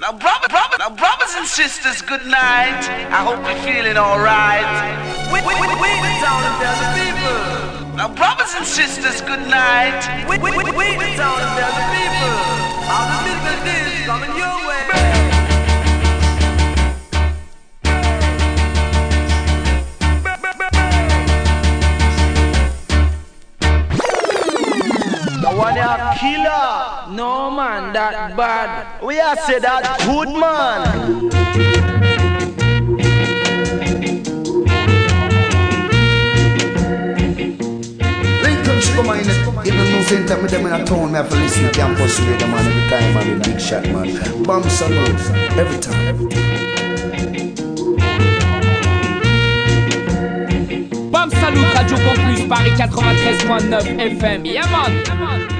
Now, brother, brother, now, brothers and sisters, good night. I hope you're feeling alright. We, we, we, we the town and tell people. Now, brothers and sisters, good night. We, we, we, we the town and tell the people. All the is coming your one a killer. No man, that bad. We are say that good man. Come on, even no same time with them in a town, me have to listen to campus radio man every time, man, the big shot man. Bam salute, every time. Salut Radio Campus Paris 93.9 FM. Yeah man. Yeah,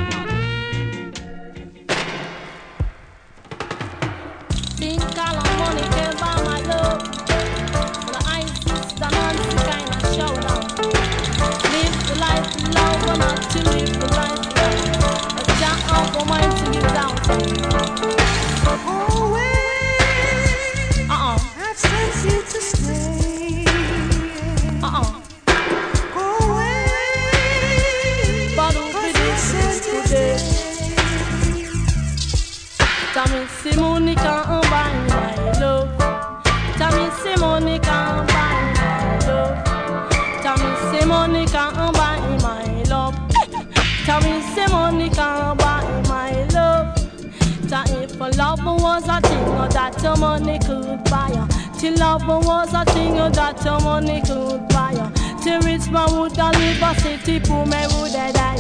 that your money could buy. Till love was a thing that your money could buy. Till rich man would a live a city, poor man would a die.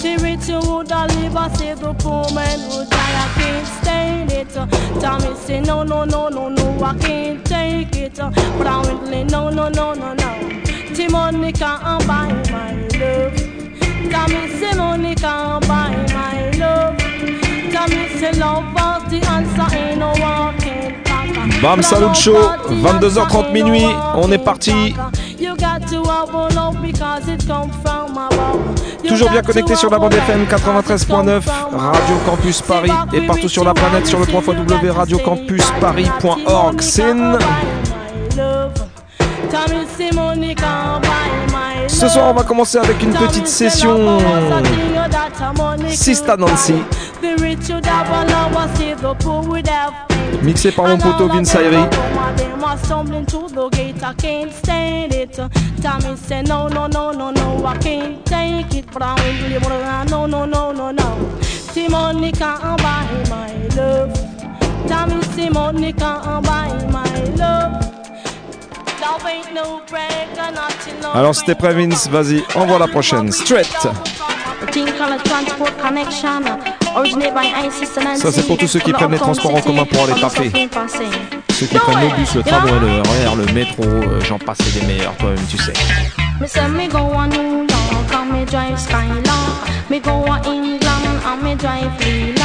Till rich you would a live a city, poor man would die. I can't stand it. Uh. Tell me say no, no, no, no, no, I can't take it. Uh. But I went no, no, no, no, no. Till money can't buy my love. Me say money can't buy my love. Me say love was the answer, ain't no one Bam Salut Show, 22h30 minuit, on est parti. Toujours bien connecté sur la bande FM 93.9, Radio Campus Paris et partout sur la planète sur le 3 www.radiocampusparis.org. Ce soir, on va commencer avec une petite session. Sista Nancy. Mixé par mon poteau Vince Ayri. Alors c'était prêt Vince, vas-y, envoie la prochaine. Straight. Ça c'est pour tous ceux qui prennent les transports en commun pour aller taper. Ceux qui prennent le bus, le tramway, le RER, le métro, euh, j'en passe des meilleurs, toi-même tu sais. and me drive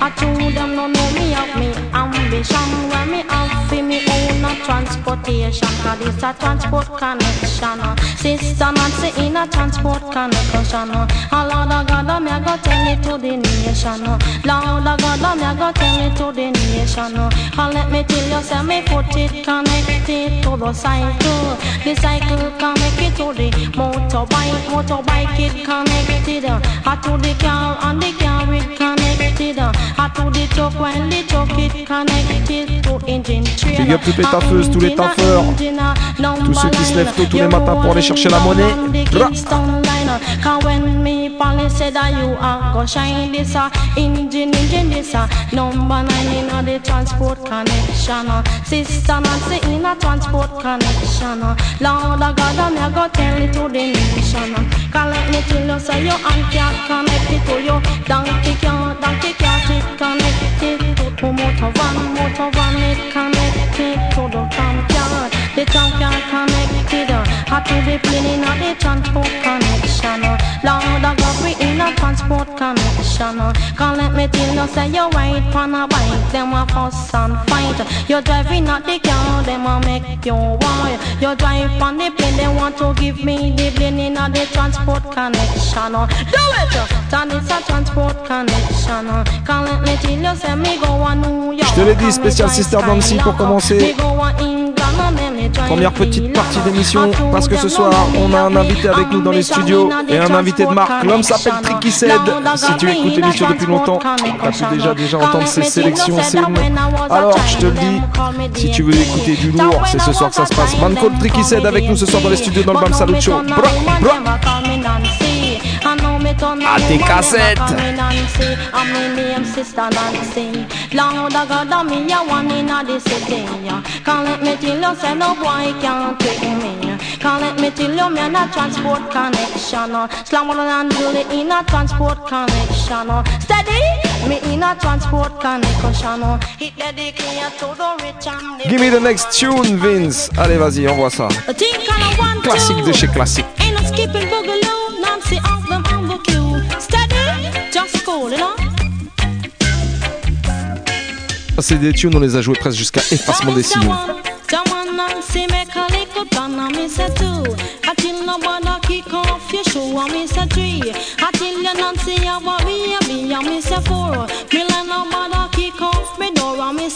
I told them no know me have me ambition when me have for me own a transportation. Cause it's a transport connection. Sister Nancy in a transport connection. A Lord of God, me I go tell it to the nation. Lord of God, me I go tell it to the nation. And let me tell you, say me put it connected to the cycle. The cycle connect it to the motorbike. Motorbike it connected. Uh, to the car and the car it connected. To the truck when the truck it connected to engine train. Big up toutes les taffeuses, tous les taffeurs, tous ceux qui se lèvent tôt tous les matins pour aller chercher la monnaie. Bra. Cause when me police said that you are go shine this uh, engine engine this uh, number nine in uh, the transport connection uh, sister Nancy in a transport connection uh, Lord of God uh, me I go tell it to the nation uh, let me tell you say your aunt can't connect it to you. Donkey can't donkey can't it connected to motor van motor van it connected to the tram car the tram car connected Had to be playing in the transport connection. Lord, I got we in a transport connection. Can't let me tell you, say you're right on a bike, them a fuss and fight. You're driving at the car, them a make you why. You drive on the plane, they want to give me the plane in a the transport connection. Do it, turn it's a transport connection. Can't let me tell you, say me go a New York. Je te l'ai dit, spécial Sister pour commencer. Première petite partie d'émission parce que ce soir on a un invité avec nous dans les studios et un invité de marque. L'homme s'appelle Tricky Said. Si tu écoutes l'émission depuis longtemps, tu as pu déjà déjà entendre ses sélections, ses Alors je te le dis, si tu veux écouter du lourd, c'est ce soir que ça se passe. Man called Tricky Said avec nous ce soir dans les studios dans le Bam Salut Show. Bra, bra. À tes cassettes. Can't let me tell you, me. A transport connection. Slam on and in a transport connection. Steady, me in a transport connection. Hit to the rich and the Give me the next tune, Vince. Allez, vas-y, envoie ça. Classique de chez classique. Ain't no skipping boogaloo, Nancy C'est des tunes, on les a joués presque jusqu'à effacement des sillons.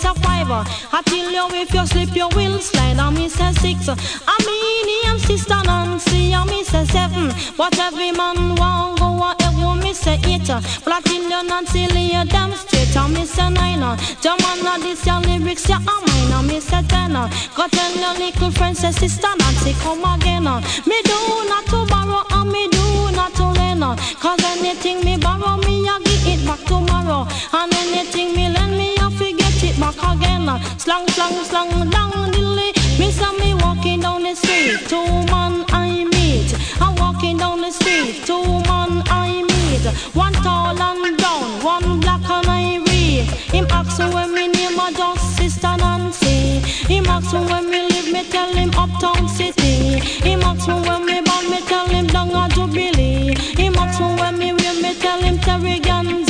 Me five. I tell you if you slip you will slide on me say six. I mean him sister Nancy on me say seven. But every man want go a heaven me say eight. But I tell you Nancy lay you damn straight on me say nine. German a this your lyrics ya a mine on me say ten. Go tell your little friend say sister Nancy come again. Me do not to borrow and me do not to lend. Cause anything me borrow me I give it back tomorrow. And anything me lend me I forget back again. Slang slang slang down dilly. Me say me walking down the street, two man I meet. I'm walking down the street, two man I meet. One tall and brown, one black and I read. Him ask when me name a just sister Nancy. Him ask when me live, me tell him uptown city. Him ask when me born, me tell him down a Jubilee. Him ask when me wear, me tell him Terry Ganzi.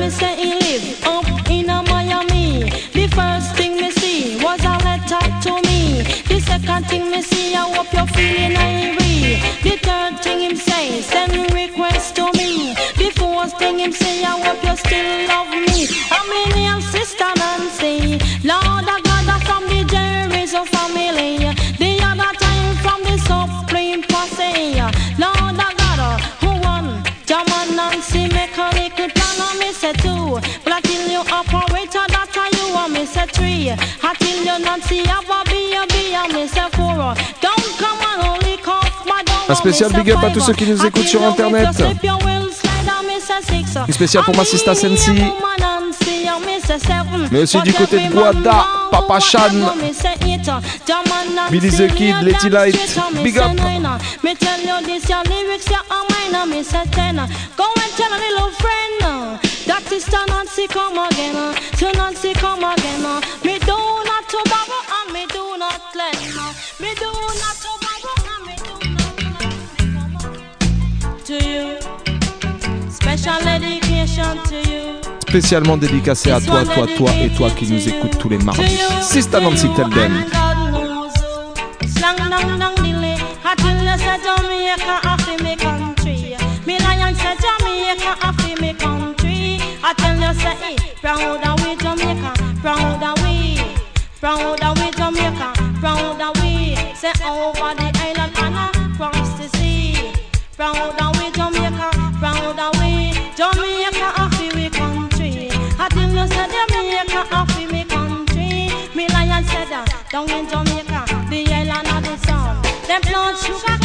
Me say he live up in a Miami. The first thing me see was a letter to me. The second thing me see, I hope you're feeling irie. The third thing him say, send request to me. The fourth thing him say, I hope you still love me. I'm in name sister Nancy. Lord of tell you operator that are you and me say three. I tell you Nancy have a B a B and me say four. Don't come and only cough my dog. Un spécial big up à tous ceux qui nous écoutent sur internet. Une spécial pour ma sista Sensi. Mais aussi du côté de Guada, Papa Chan. Billy the Kid, Letty Light, big up. Me tell you this, your lyrics, your mine, and me say ten. Go and tell a little friend that sister Nancy come again, to Nancy come again. Me do not to borrow and me do not lend. Me do not to borrow and me do not lend. To you, special dedication to you. Spécialement dédicacé à toi, toi, toi et toi qui nous écoutes tous les mardis. Sister Nancy, tell them. Slang dang dang dilly, I tell you say Jamaica I tell you say eh, proud of we Jamaica, proud of we, proud of we Jamaica, proud of we. Say over the island and across the sea. Proud of we Jamaica, proud of we Jamaica happy we country. I tell you say Jamaica happy me country. Me lion said that down in Jamaica, the island of the sun. Them plant sugar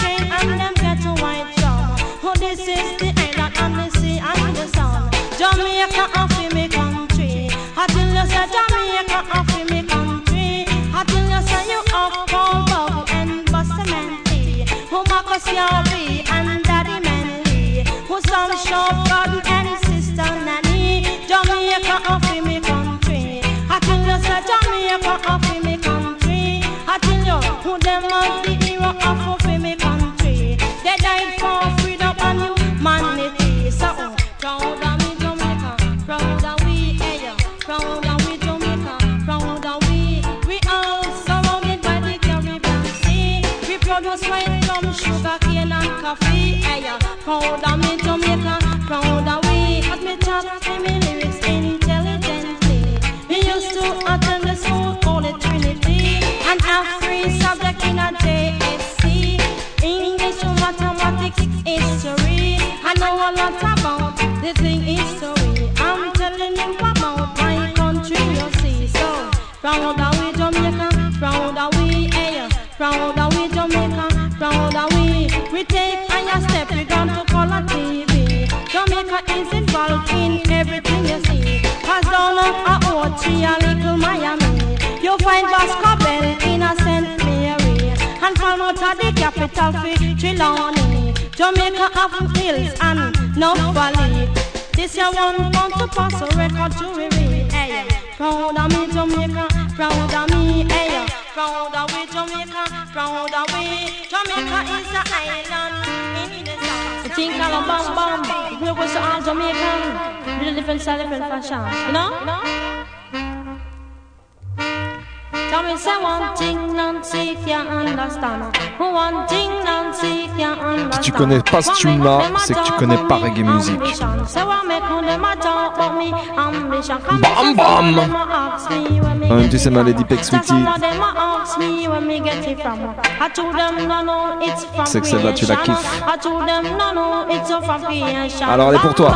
spécial. pound and me Jamaica Taffy, Trelawney, Jamaica have hills and no valley. This your one want to pass a record jewelry, hey. Proud of me Jamaica, proud of me, hey. Proud of we Jamaica, proud of we. Jamaica is an island in the sun. Think a la bam bam, we was all Jamaican. With a different style, different fashion, you know? You Si tu connais pas ce tune-là, c'est que tu connais pas reggae. Bam bam En même temps, c'est Malady Peck Sweetie. C'est que celle-là, tu la kiffes. Alors, elle est pour toi.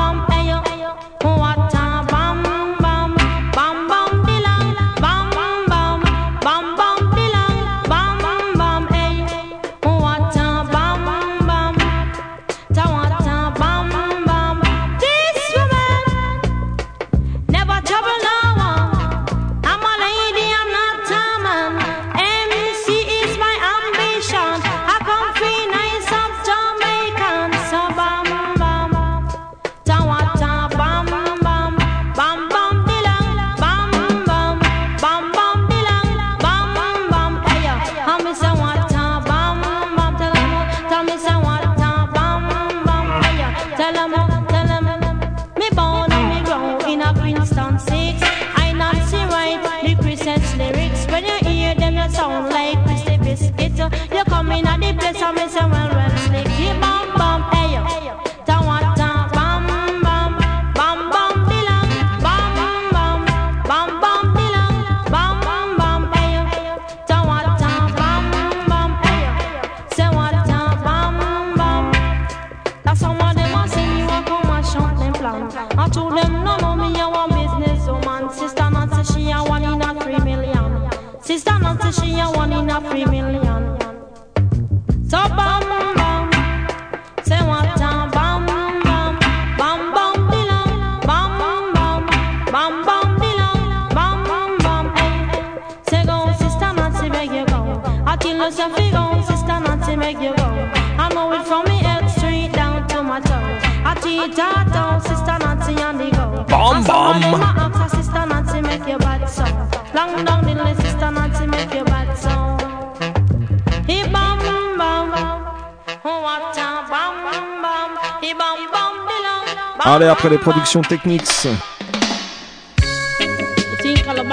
les productions Technics.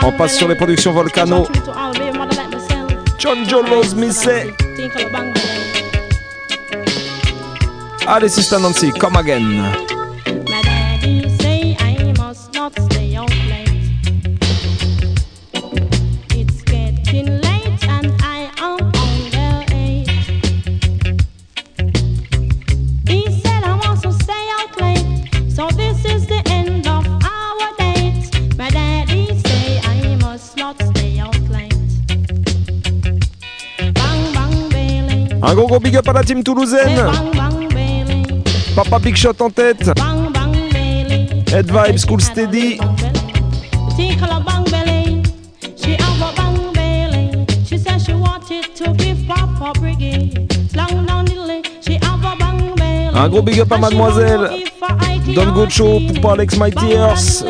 On passe sur les productions Volcano. John Jolos Missé. Allez, Sister Nancy, come again. big up à la team toulousaine. Papa Big Shot en tête. Head Vibes, Cool Steady. Un gros big up à mademoiselle. Don Gocho, Poupa Alex My Tears,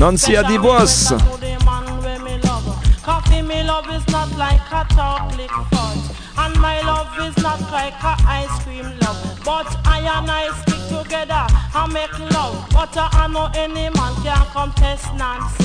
Nancy Adibos. Coffee, me love is not like a chocolate fudge. And my love is not like a ice cream love. But I and I stick together and make love. But I know any man can come test Nancy.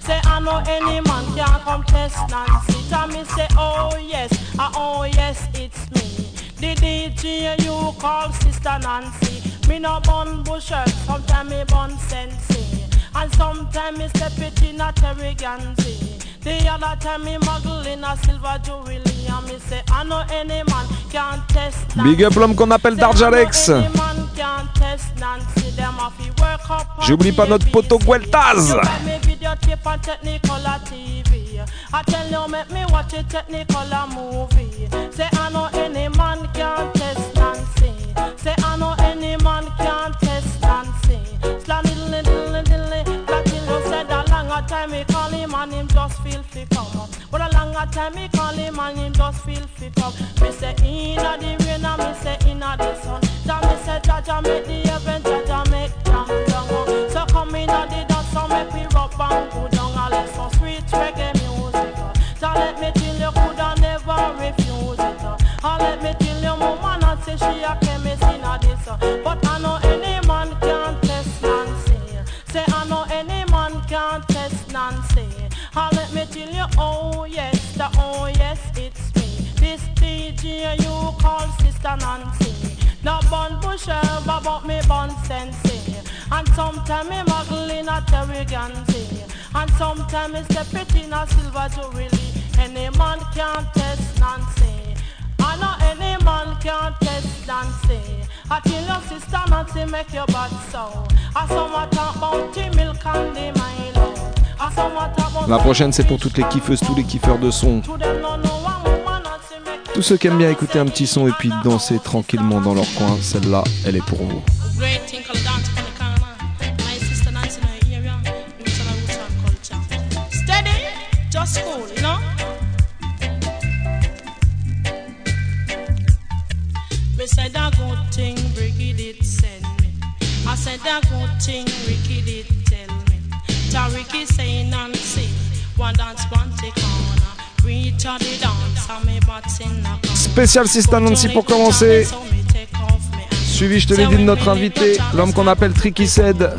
Say I know any man can come test Nancy. Tell me say oh yes, uh, oh yes it's me. The DJ you call Sister Nancy. Me no bun busher, sometimes me bun sensei. And sometimes me step it in a Terry The other time me muggle in a silver jewelry And me say I know any man can test Big up l'homme qu'on appelle Darjalex J'oublie pas notre poteau Gueltaz I tell you make me watch a technicolor movie. Say I know any man can test Nancy Say I know any man can test Nancy Slam diddly diddly diddly longer time me call him and him just feel fi come But a longer time me call him and him just feel fi come Me say inna the rain and me say inna the sun. Jah me say Jah Jah make the heaven, Sister Nancy. No bun pusher, about me bun sensei. And sometimes me muggle in a Terry And sometimes me step it in a silver jewelry. Any man test Nancy. I know any man test Nancy. I tell your sister Nancy make your butt so. I saw my talk about milk and the Milo. La prochaine, c'est pour toutes les kiffeuses, tous les kiffeurs de son. Tous ceux qui aiment bien écouter un petit son et puis danser tranquillement dans leur coin, celle-là, elle est pour vous. Spécial Sister Nancy pour commencer. Suivi, je te l'ai dit, de notre invité, l'homme qu'on appelle Tricky Said.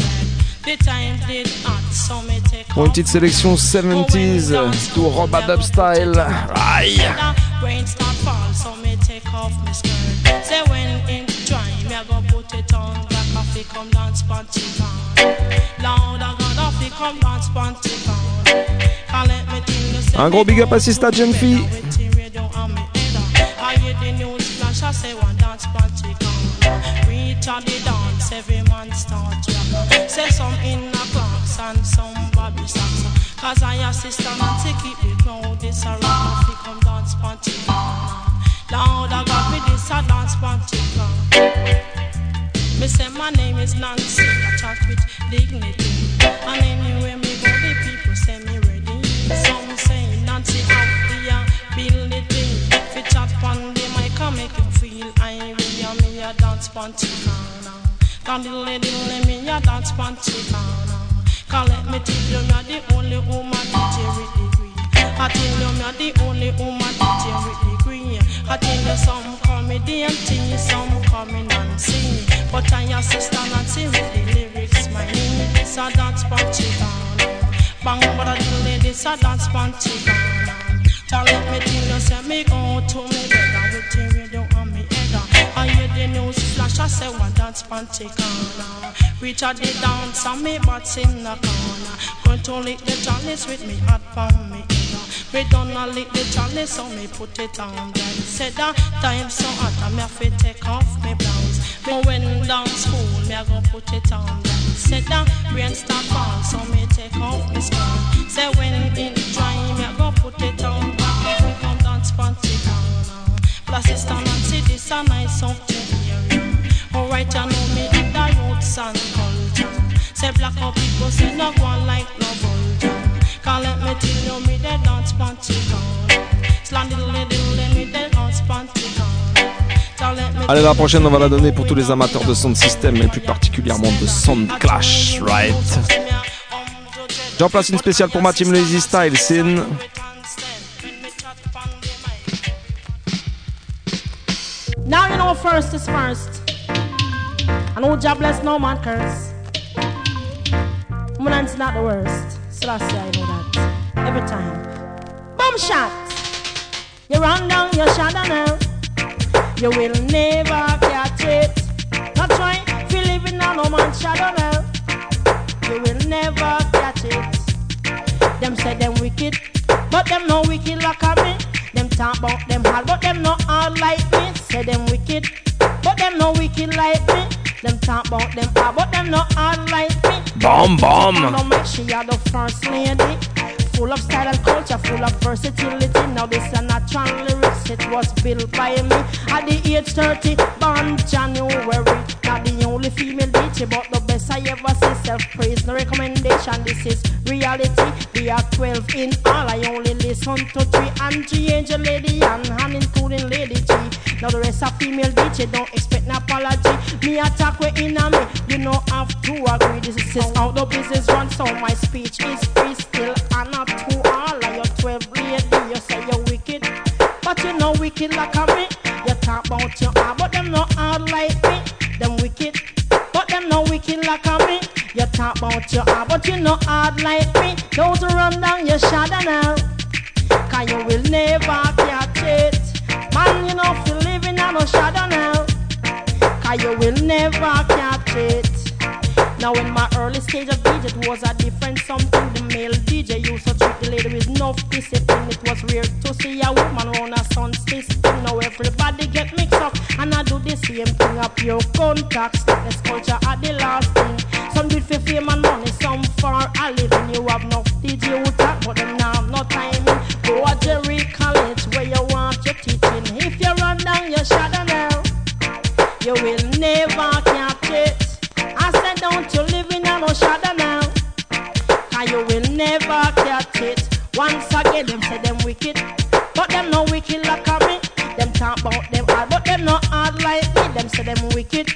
Pour une petite sélection 70s, tout Robadub style. Aïe! Un gros big up à Sista jeune fille. say one dance party come. Dance, every man start rock. Say some in a class and some Bobby socks. Cause I assist them to keep the this a rock. If come dance party. Lord, I got me this a dance party. Me say my name is Nancy, I dignity. And anywhere out the uh, build it thing. Fi chat on the mic and make you feel and me a dance panty corner. Cause diddly diddly me a dance panty corner. Cause let me tell you me a the only woman DJ with degree. I tell you me a the only woman DJ with degree. I tell you some call me some call me Nancy. But I sister Nancy with the lyrics. My name a dance panty corner. Bang, but I diddly this a dance panty corner. Tell let me tell you say me go to me bed and with the radio on me head. I hear the news flash, I say one dance panty corner. Out the dance and me butts in the corner. Going to lick the chalice with me hot from me ear. We done lick the chalice, so me put it on. Then said that time so hot, I me have to take off me blouse. Me when down school, me I go put it on. Then said that rain start fall, so me take off my skirt. Say when in dry, me I go put it on. Back, even come dance panty corner. Plus it's down and see this a nice song to hear. Alright, I know me in the roots and culture. Say black people say no one like no vulture. Can't let me tell you me they dance panty corner. Slam diddle diddle me they dance panty Allez, la prochaine, on va la donner pour tous les amateurs de sound system et plus particulièrement de sound clash, right? J'en place une spéciale pour ma team Lazy Style, Sin. Now you know first is first. I know God bless no man curse. Woman's not the worst. So that's I know that. Every time. Boom shot. You run down your shadow now. You will never catch it. Not try to live in a no man's shadow now. You will never catch it. Them say them wicked, but them no wicked like a me. Them talk about them hard, but them no hard like me. Say them wicked, but them no wicked like me. Them talk about them hard, but them no hard like me. Bomb, bomb. No make she are the first lady. Full of style and culture, full of versatility. Now this a natural lyrics, it was built by me. At the age 30, born January. Not the only female DJ, but the best I ever see. Self praise, no recommendation. This is reality. We are 12 in all. I only listen to three. Angie, Angel, Lady, and Han, including Lady G. Now the rest are female DJ, don't expect an apology. Me attack we in me, you know I have to agree. This is how the business runs, so my speech is free still. And not to all of your 12 lady, you say you're wicked. But you know wicked like a me. You talk about your hard, but them not hard like me. Them wicked, them no wicked like a me. You talk about your hard, but you know hard like me. Don't run down your shadow now. Cause you will never catch it. Man, you know, feel living on no shadow now. Cause you will never catch it. Now in my early stage of DJ, it was a different something. The male DJ used to treat no lady with discipline. It was rare to see a woman on a sound system. Now everybody get mixed up, and I do the same thing. Up your contacts, this culture are the last thing. Some do it for fame and money, some for a living. You have no DJ who talk, but them now have no timing. Go to Jerry College where you want your teaching. If you run down your shadow now, you will never catch it. I said, don't you live in a no shadow now. You will never catch it. Once again, them say them wicked. But them no wicked like me. Them talk about them hard, but them not hard like me. Them say them wicked.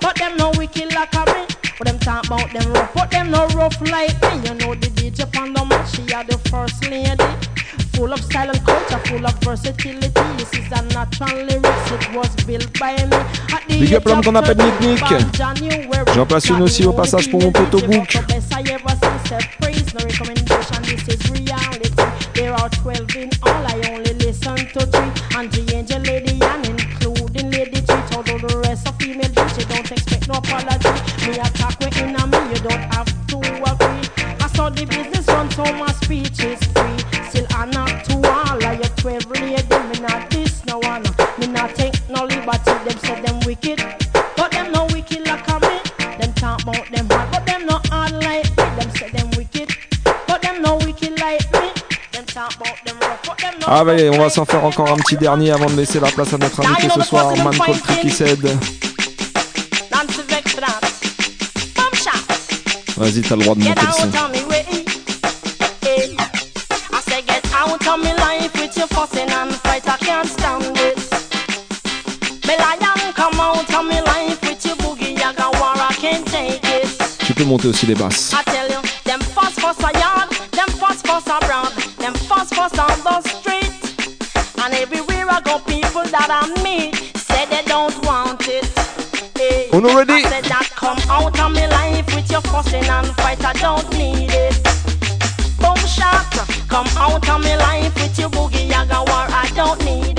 But them no wicked like me. But them talk about them rough, but them no rough like me. You know the DJ mic, she are the first lady. Full of style and culture, full of versatility. This is a natural lyrics, it was built by me. Big up l'homme qu'on appelle 12, Nick Nick. J'en place une aussi au passage pour mon Book. I ever see, self praise, no recommendation. This is reality. There are 12 in all. I only listen to three. And the angel lady and including lady treat. Although the rest of female DJ don't expect no apology. Me attack we in a me, you don't have to agree. I saw the business run, so my speech is free. Of your 12 lady. Me not this no one. Me not take no liberty. Them say them wicked. But them no wicked like a me. Them talk about them hard, but them no hard like me. Them say them wicked, but them no wicked like me. Them talk about them rough, but them no. Ah bah allez, on va s'en faire encore un petit dernier avant de laisser la place à notre invité ce soir, Man Called Tricky Said. Vas-y, t'as le droit de monter le son. Fussing and fight. I can't stand it. Me lion come out of me life with your boogie yaga war. I can't take it. Tu peux monter aussi les basses. I tell you, them fuss fuss a yard, them fuss fuss abroad, them fuss fuss on the street. And everywhere I go, people that I meet say they don't want it. Hey, Uno ready? I said that come out of my life with your fussing and fight, I don't need it. Boom shot, come out of my life with your boogie yaga war, I don't need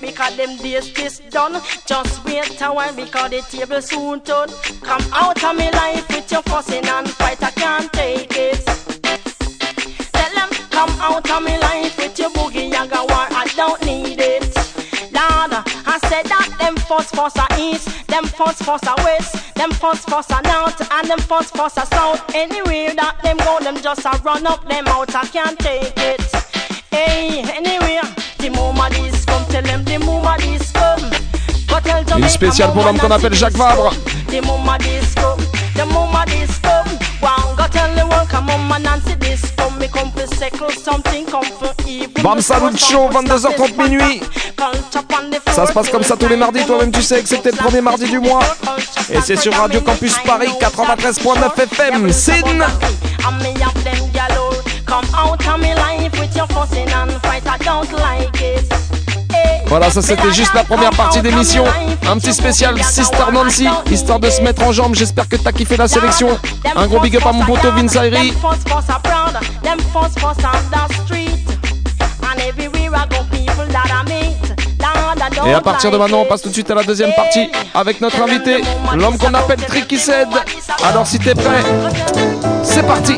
wait because them days this done. Just wait a while because the table soon turn. Come out of me life with your fussing and fight I can't take it. Tell them come out of me life with your boogie yaga war I don't need it. Lord, I said that them first fuss a east, them first fuss a west, them first fuss a north, and them first fuss a south. Anywhere that them go, them just a run up them out. I can't take it. Une spéciale pour l'homme qu'on appelle Jacques Vabre. Bam Salut Show, 22h30 minuit. Ça se passe comme ça tous les mardis, toi-même tu sais que c'était le premier mardi du mois. Et c'est sur Radio Campus Paris 93.9 FM. Sin Voilà, ça c'était juste la première partie d'émission. Un petit spécial Sister Nancy, histoire de se mettre en jambe. J'espère que t'as kiffé la sélection. Un gros big up à mon poteau Vince Ayri. Et à partir de maintenant, on passe tout de suite à la deuxième partie avec notre invité, l'homme qu'on appelle Tricky Said. Alors si t'es prêt, c'est parti.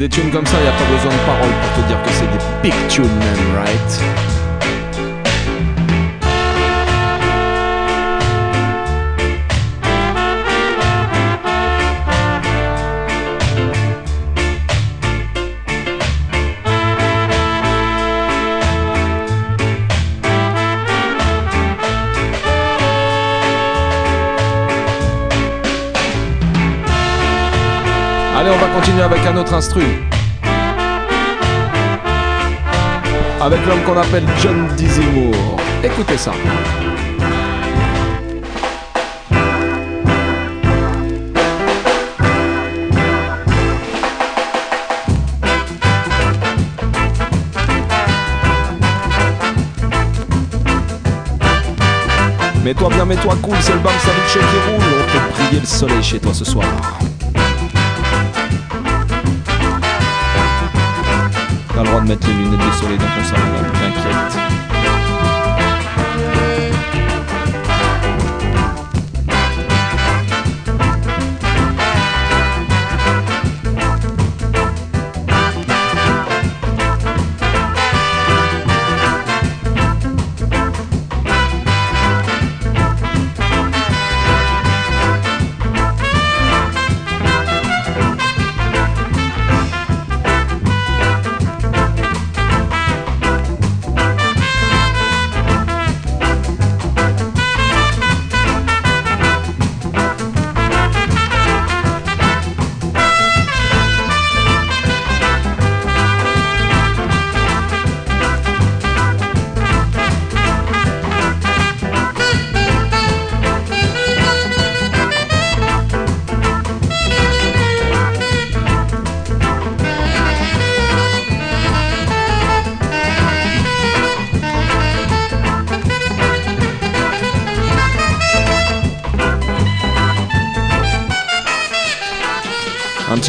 Des tunes comme ça, il n'y a pas besoin de paroles pour te dire que c'est des big tunes, man, right? Avec un autre instru. Avec l'homme qu'on appelle John Dizzy Moore. Écoutez ça. Mets-toi bien, mets-toi cool, c'est le Bam Saluche qui roule. On fait briller le soleil chez toi ce soir. T'as le droit de mettre les lunettes de soleil dans ton salon, t'inquiète.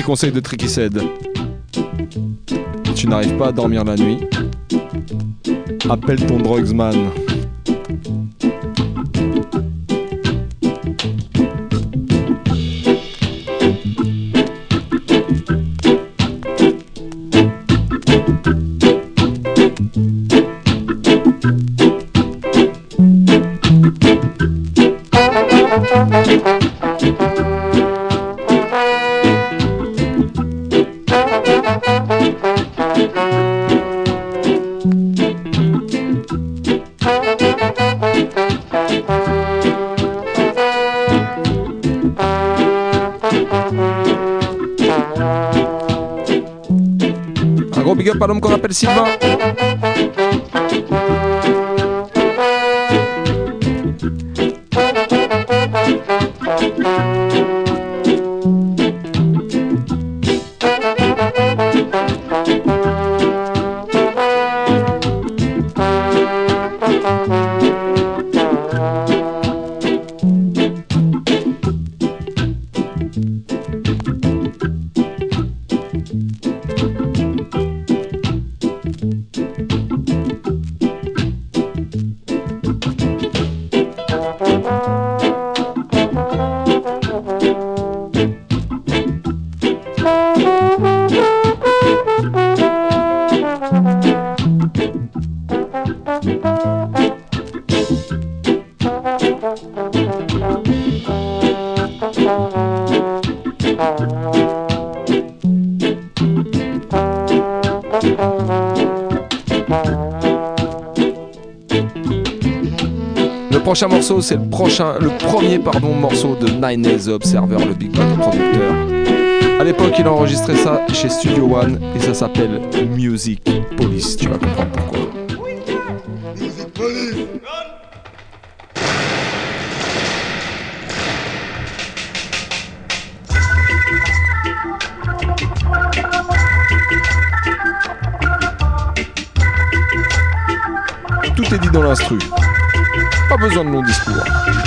Petit conseil de Tricky Said. Si tu n'arrives pas à dormir la nuit, appelle ton drugsman. L'homme prochain morceau, c'est le prochain, le premier pardon morceau de Nine Days Observer, le big bad producteur. À l'époque, il a enregistré ça chez Studio One et ça s'appelle Music Police. Tu vas comprendre pourquoi. Tout est dit dans l'instru. Besoin de long discours.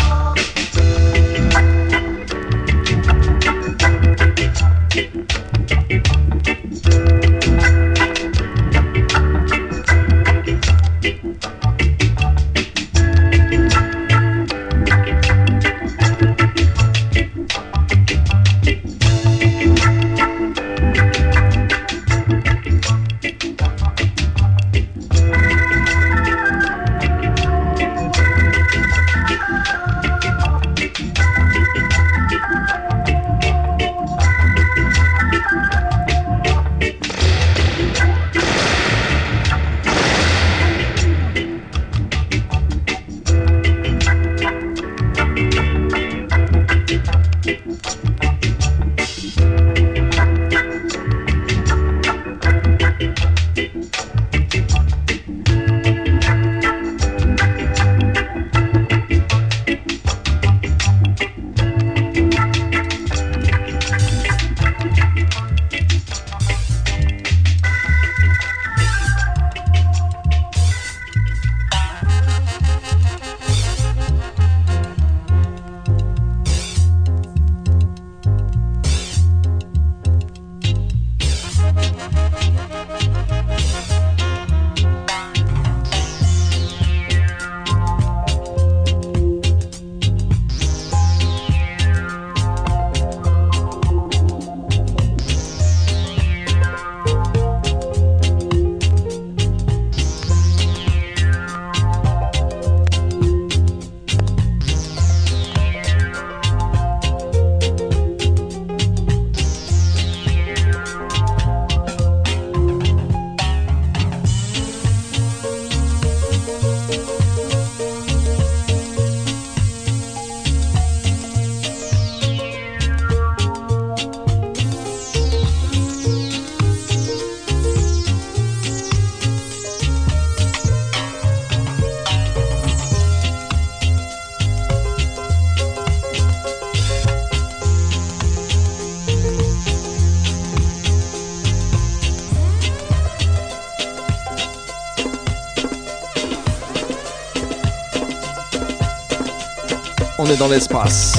dans l'espace.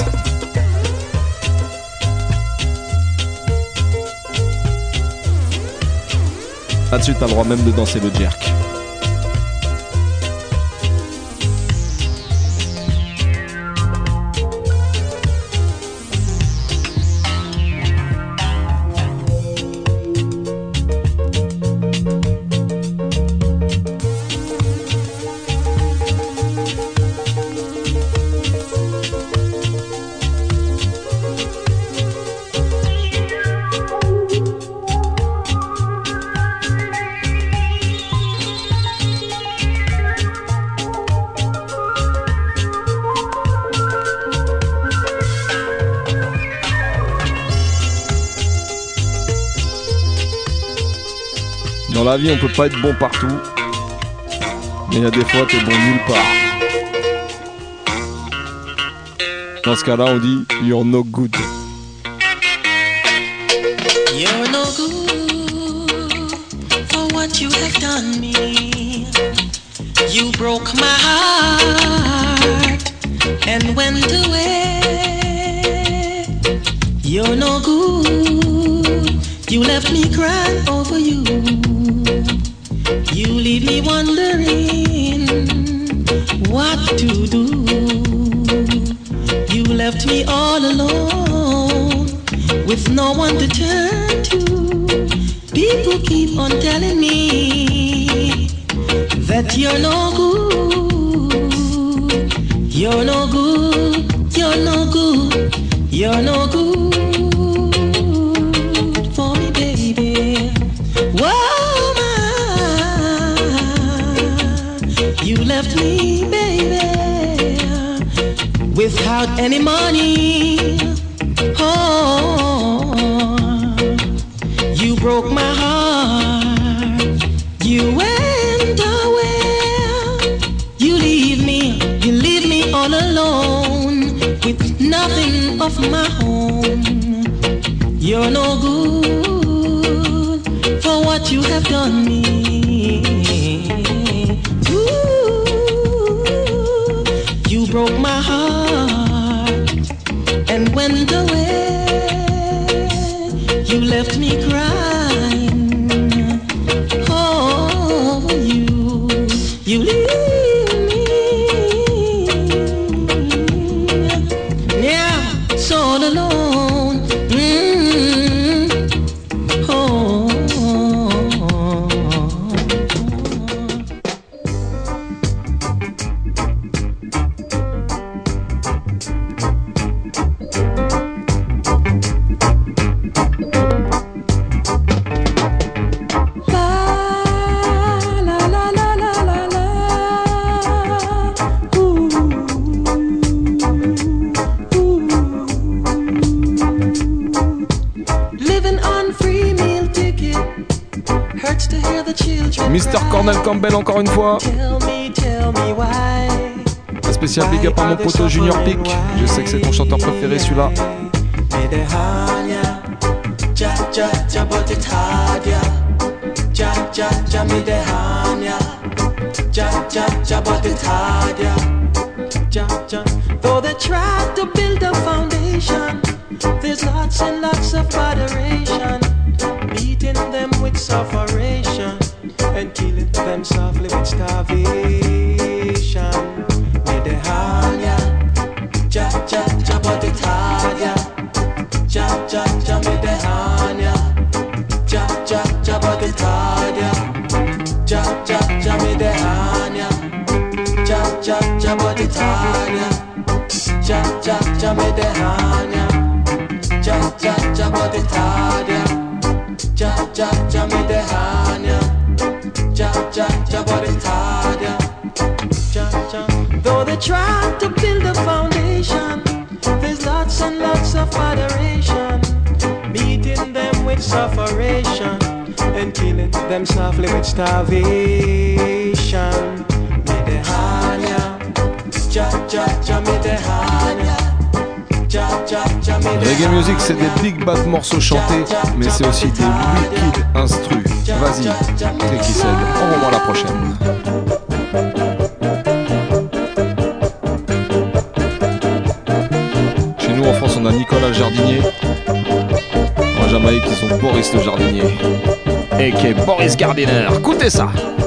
Là-dessus, t'as le droit même de danser le jerk. on peut pas être bon partout. Mais il y a des fois, t'es bon nulle part. Dans ce cas-là, on dit You're no good. my heart starvation. Medehania. Reggae music, c'est des big bad morceaux chantés, mais c'est aussi des wicked instrus. Vas-y, qui cède. On revoit la prochaine. Chez nous en France, on a Nicolas jardinier. En Jamaïque, ils sont Boris le jardinier. Et qui est Boris Gardiner. Écoutez ça. Ça,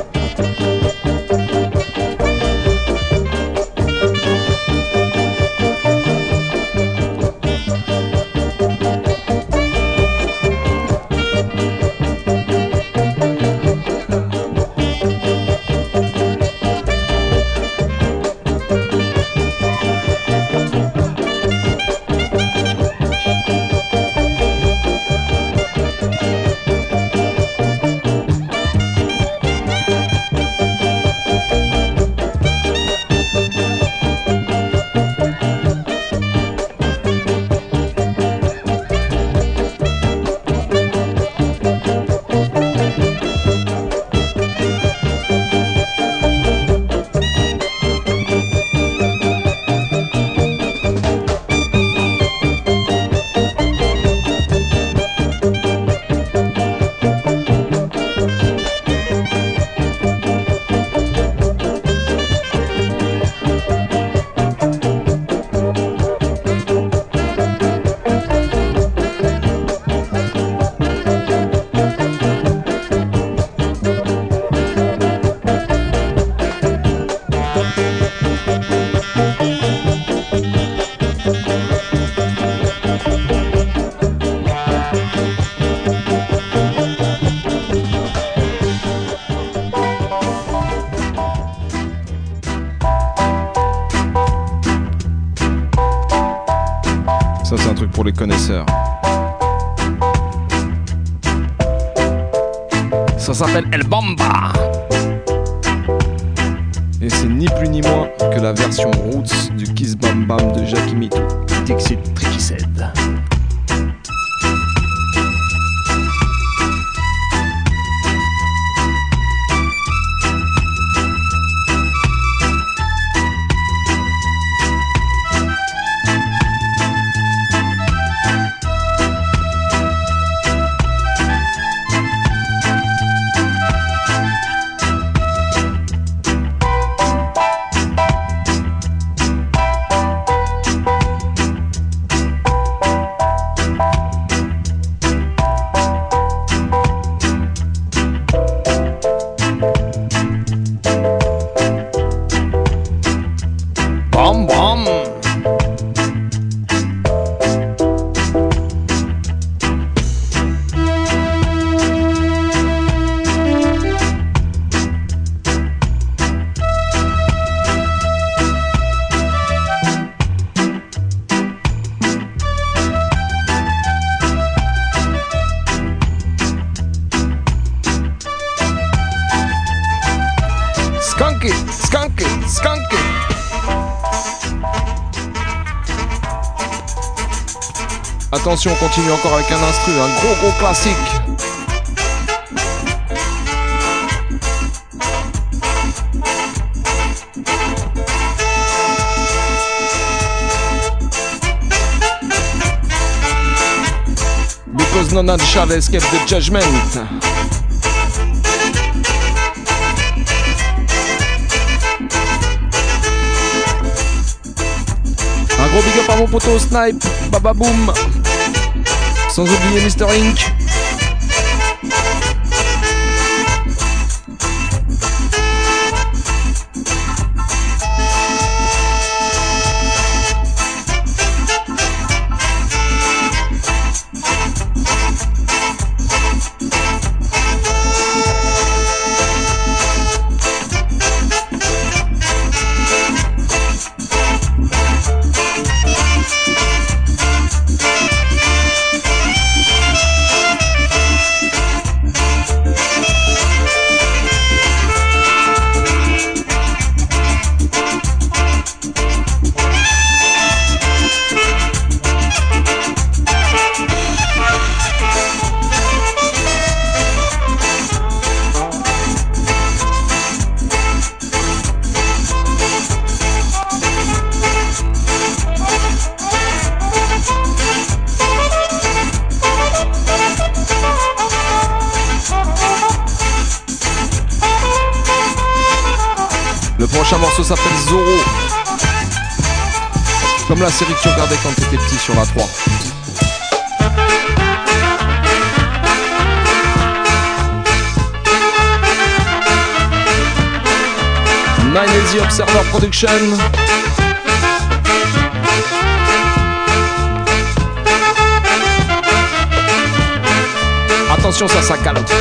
Attention, on continue encore avec un instru, un gros gros classique. Because none shall escape the judgment. Un gros big up à mon poteau Snipe, Baba Boom. Sans oublier Mr. Inc. Le prochain morceau s'appelle Zoro. Comme la série que tu regardais quand t'étais petit sur la 3. Nine Easy Observer Production. Attention, ça, ça calotte.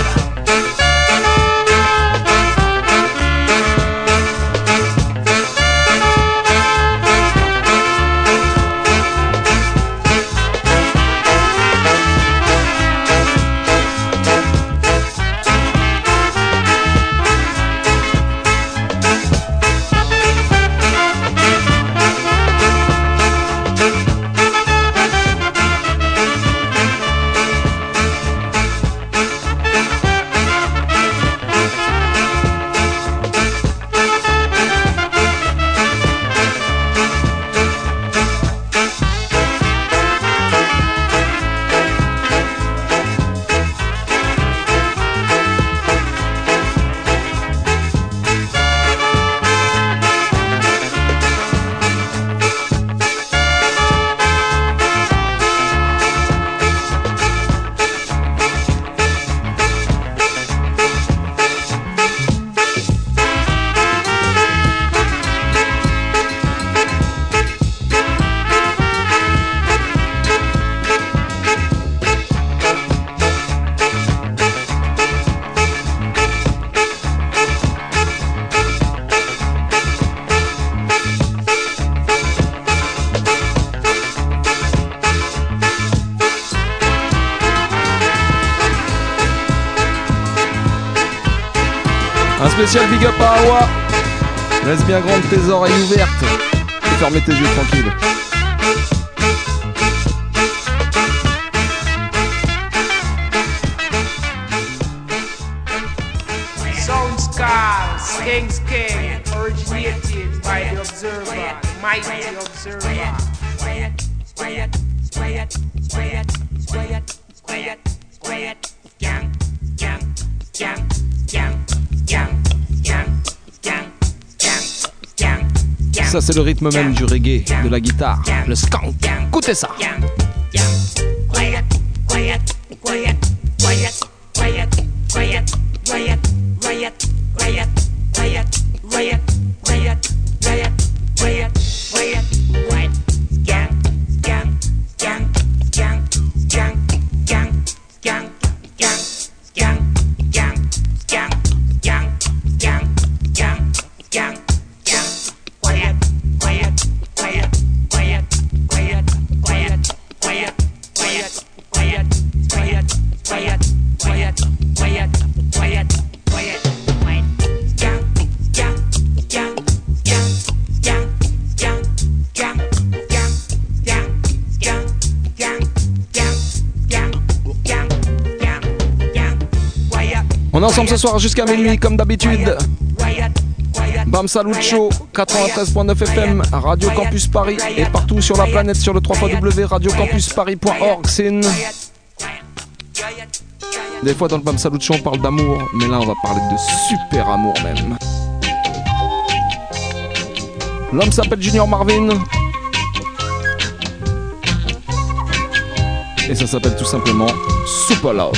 Tes oreilles ouvertes. Et fermez tes yeux tranquilles. Soundscar, King's King, originated by the observer, mighty observer. C'est le rythme même du reggae, de la guitare, le skank. Écoutez ça. Soir jusqu'à minuit comme d'habitude. Bam Salut Show 93.9 FM Radio Campus Paris et partout sur la planète sur le 3 radiocampusparis.org. C'est une... Des fois dans le Bam Salut Show on parle d'amour, mais là on va parler de super amour même. L'homme s'appelle Junior Marvin. Et ça s'appelle tout simplement Super Love.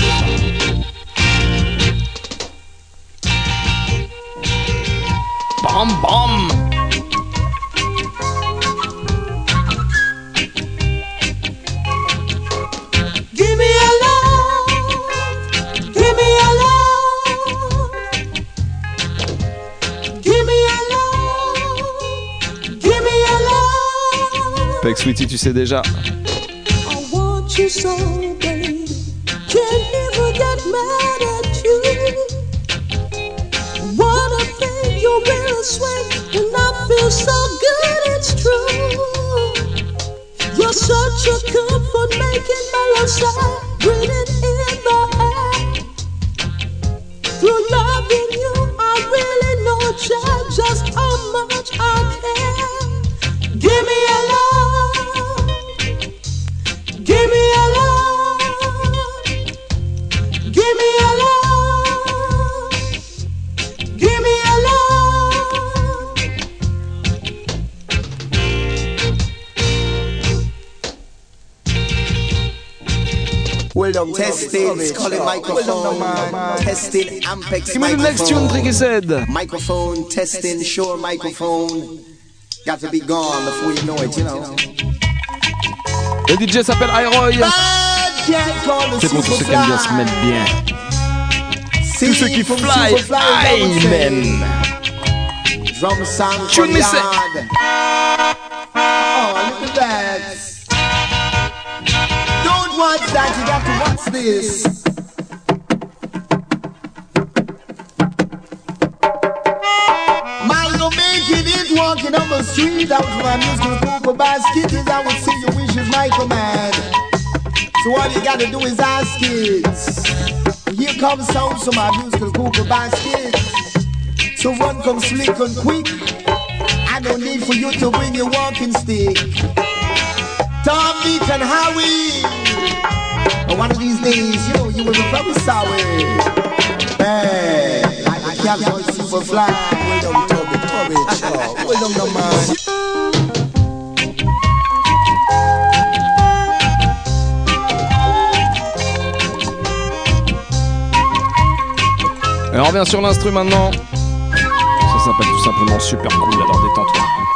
Bam bam Give me a love, give me a love, give me a love, give me a love. Peck Sweetie, tu sais déjà. I want you so, baby. I feel so good, it's true. You're such a comfort, making my breathing in the air. Through loving you, I really know just how much I care. Testing, calling microphone, testing, Ampex Give me the next tune, Tricky said. Microphone, testing, sure microphone. Got to be gone before you know it, you know. Le DJ s'appelle Iroy. C'est pour tous ceux qui aiment bien se mettre bien. Tous ceux qui fly, amen. Drum sound Tune me say. Oh, look at that. Watch that, you got to watch this. You're making it walking on the street out of my musical poker basket is I would say your wishes, my command. So all you gotta do is ask it. Here comes sound from my musical poker basket. So run come slick and quick. I don't need for you to bring your walking stick. Tom, Meek, and Howie. One of these days, know, you will be very sorry. Hey, the man. Et on revient sur l'instru maintenant. Ça s'appelle tout simplement super cool, alors détends-toi.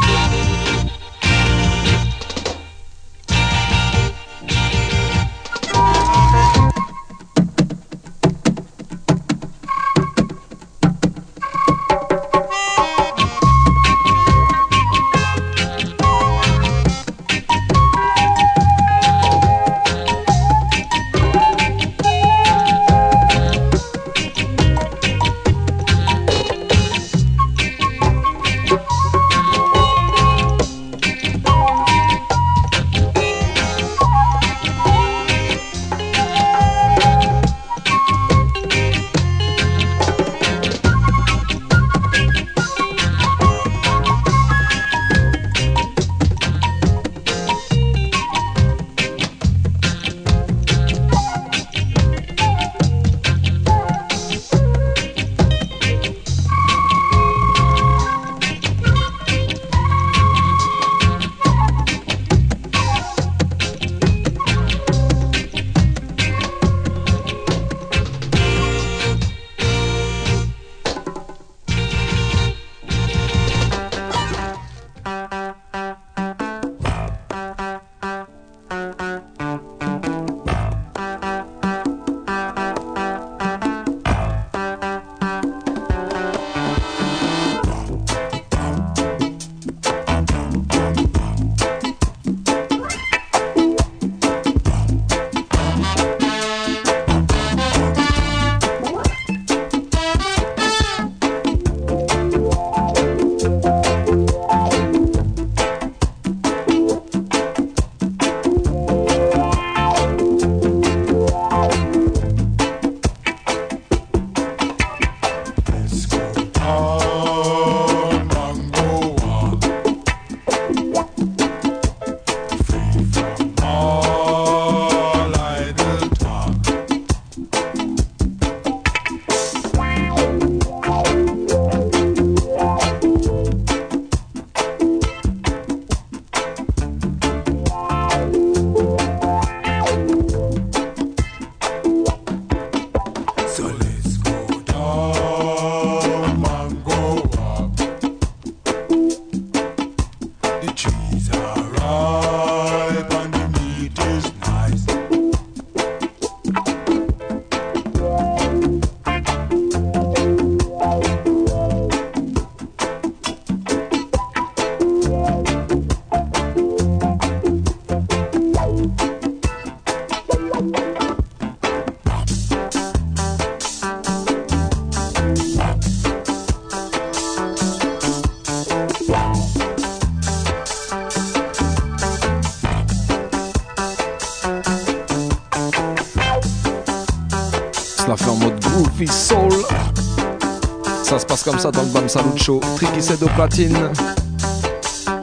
Bam Show. Tricky c'est au platine.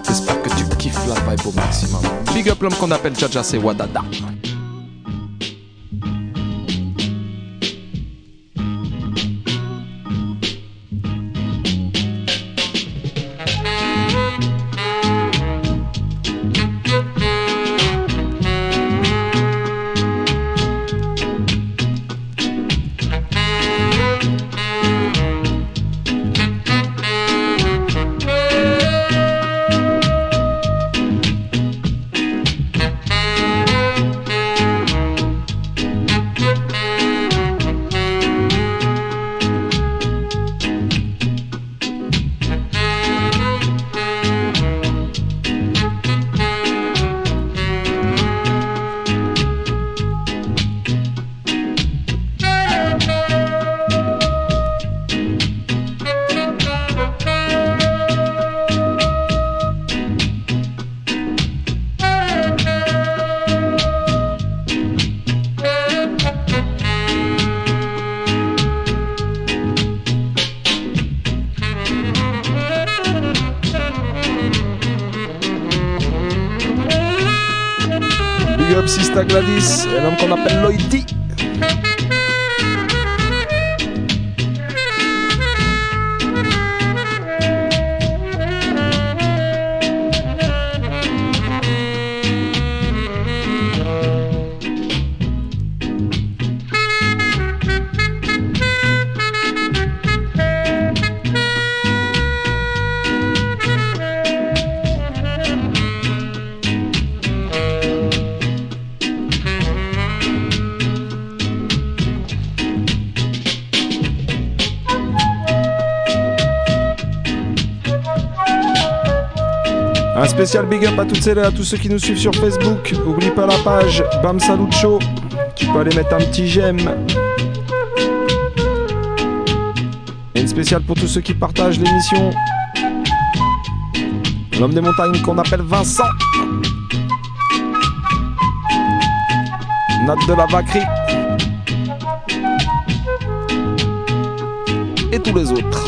J'espère que tu kiffes la vibe au maximum. Big up l'homme qu'on appelle Jaja, c'est Wadada. Up à tous ceux qui nous suivent sur Facebook. Oublie pas la page Bam Salut Show. Tu peux aller mettre un petit j'aime. Et une spéciale pour tous ceux qui partagent l'émission. L'homme des montagnes qu'on appelle Vincent. Nat de la Vacry. Et tous les autres.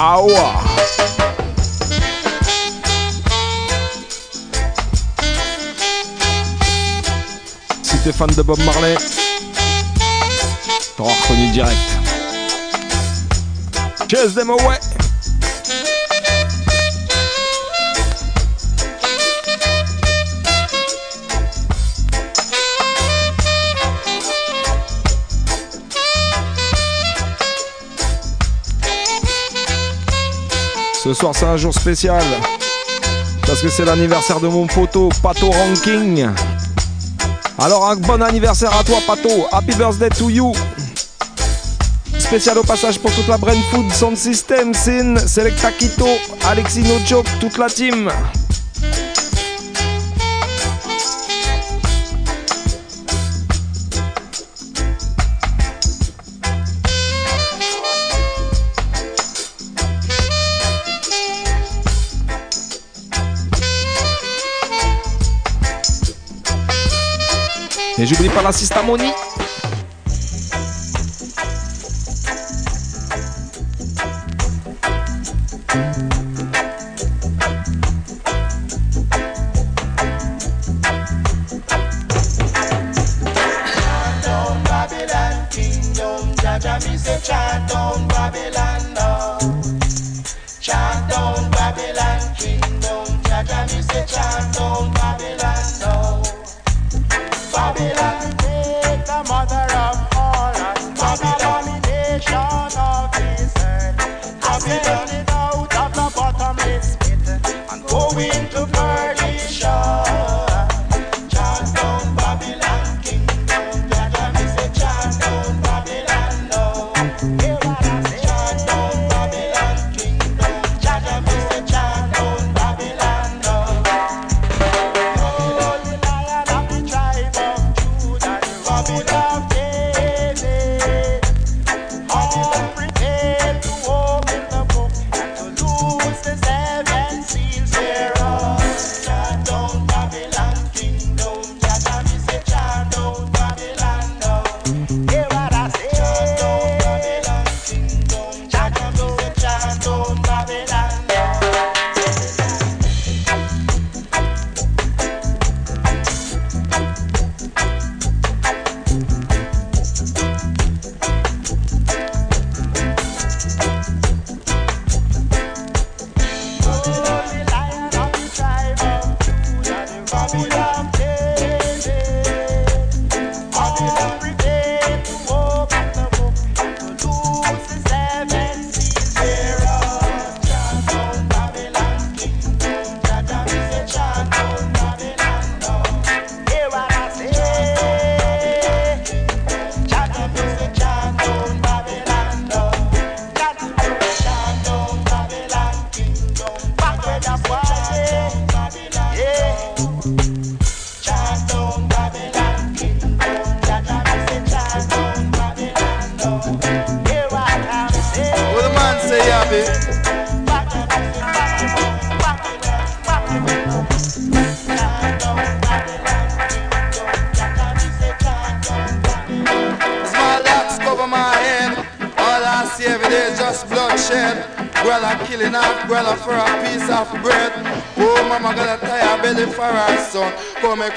Awa. Si t'es fan de Bob Marley, t'auras reconnu direct. Chase them away. Ce soir c'est un jour spécial parce que c'est l'anniversaire de mon poteau Pato Ranking. Alors un bon anniversaire à toi Pato, happy birthday to you. Spécial au passage pour toute la Brain Food Sound System, Sin, Selecta Quito, Alexis No Joke, toute la team. Et j'oublie pas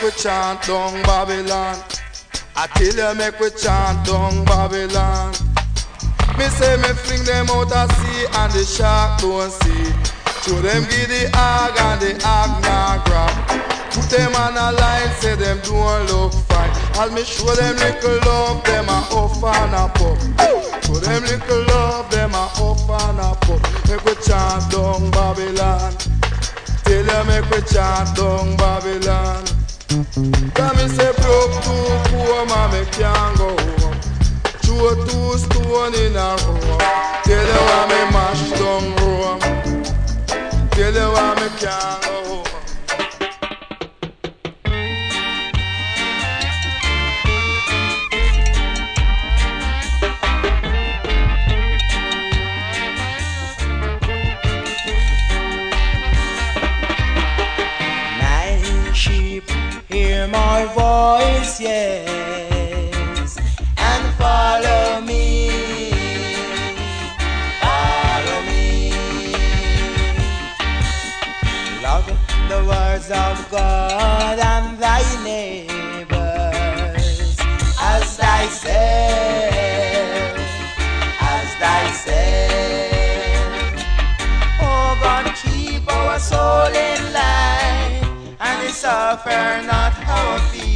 make we chant down Babylon. I tell you, make we chant down Babylon. Me say me fling them out of sea and the shark don't see. To them give the hog and the hog not grab. Put them on a line, say them don't look fine. As me show them little love, them a off and a pop. Show them little love, them a off and a pop. Make we chant down Babylon. Tell you make we chant down Babylon. Come me say broke too poor, can't go two in a. Tell you why me mash down Rome. Tell you why me can't Love the words of God and thy neighbors as thyself, as thyself. Oh God, keep our soul in line and suffer not our feet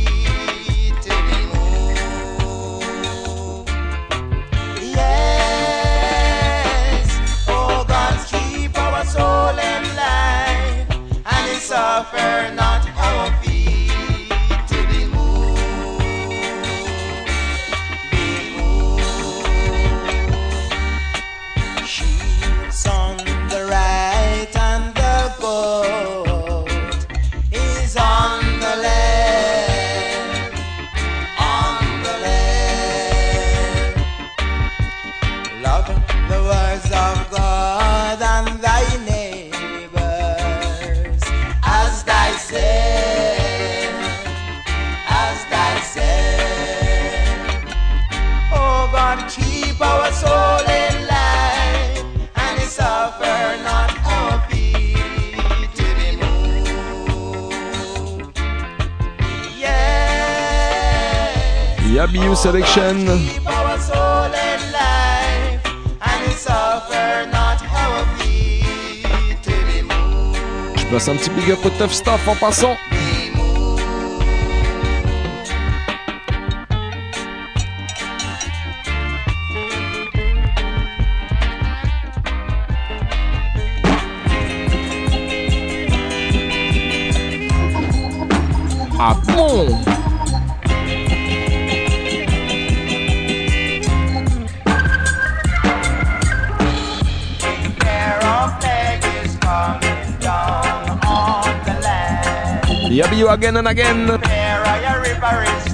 moved. Je passe un petit big up au tough staff en passant. Again and again. There a river is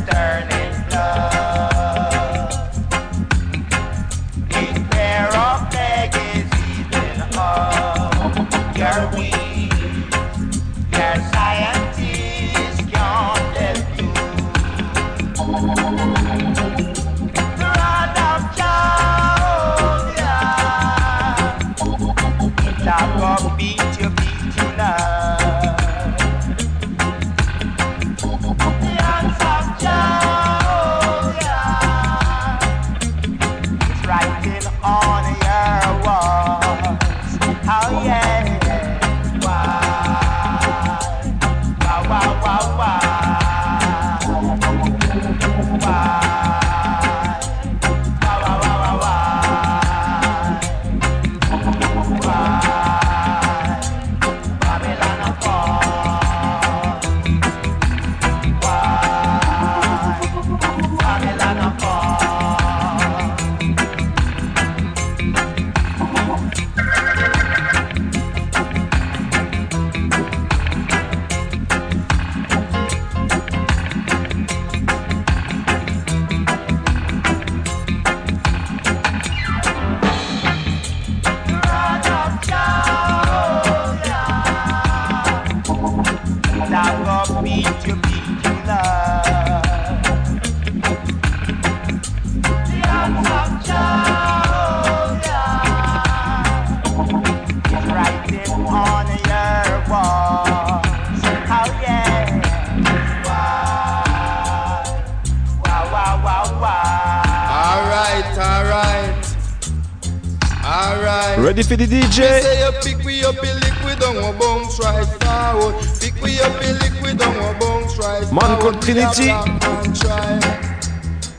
for the Me DJ? say you pick we up a liquid on a bounce right forward. Pick we up a liquid on a bounce right Man forward. called Trinity. Man.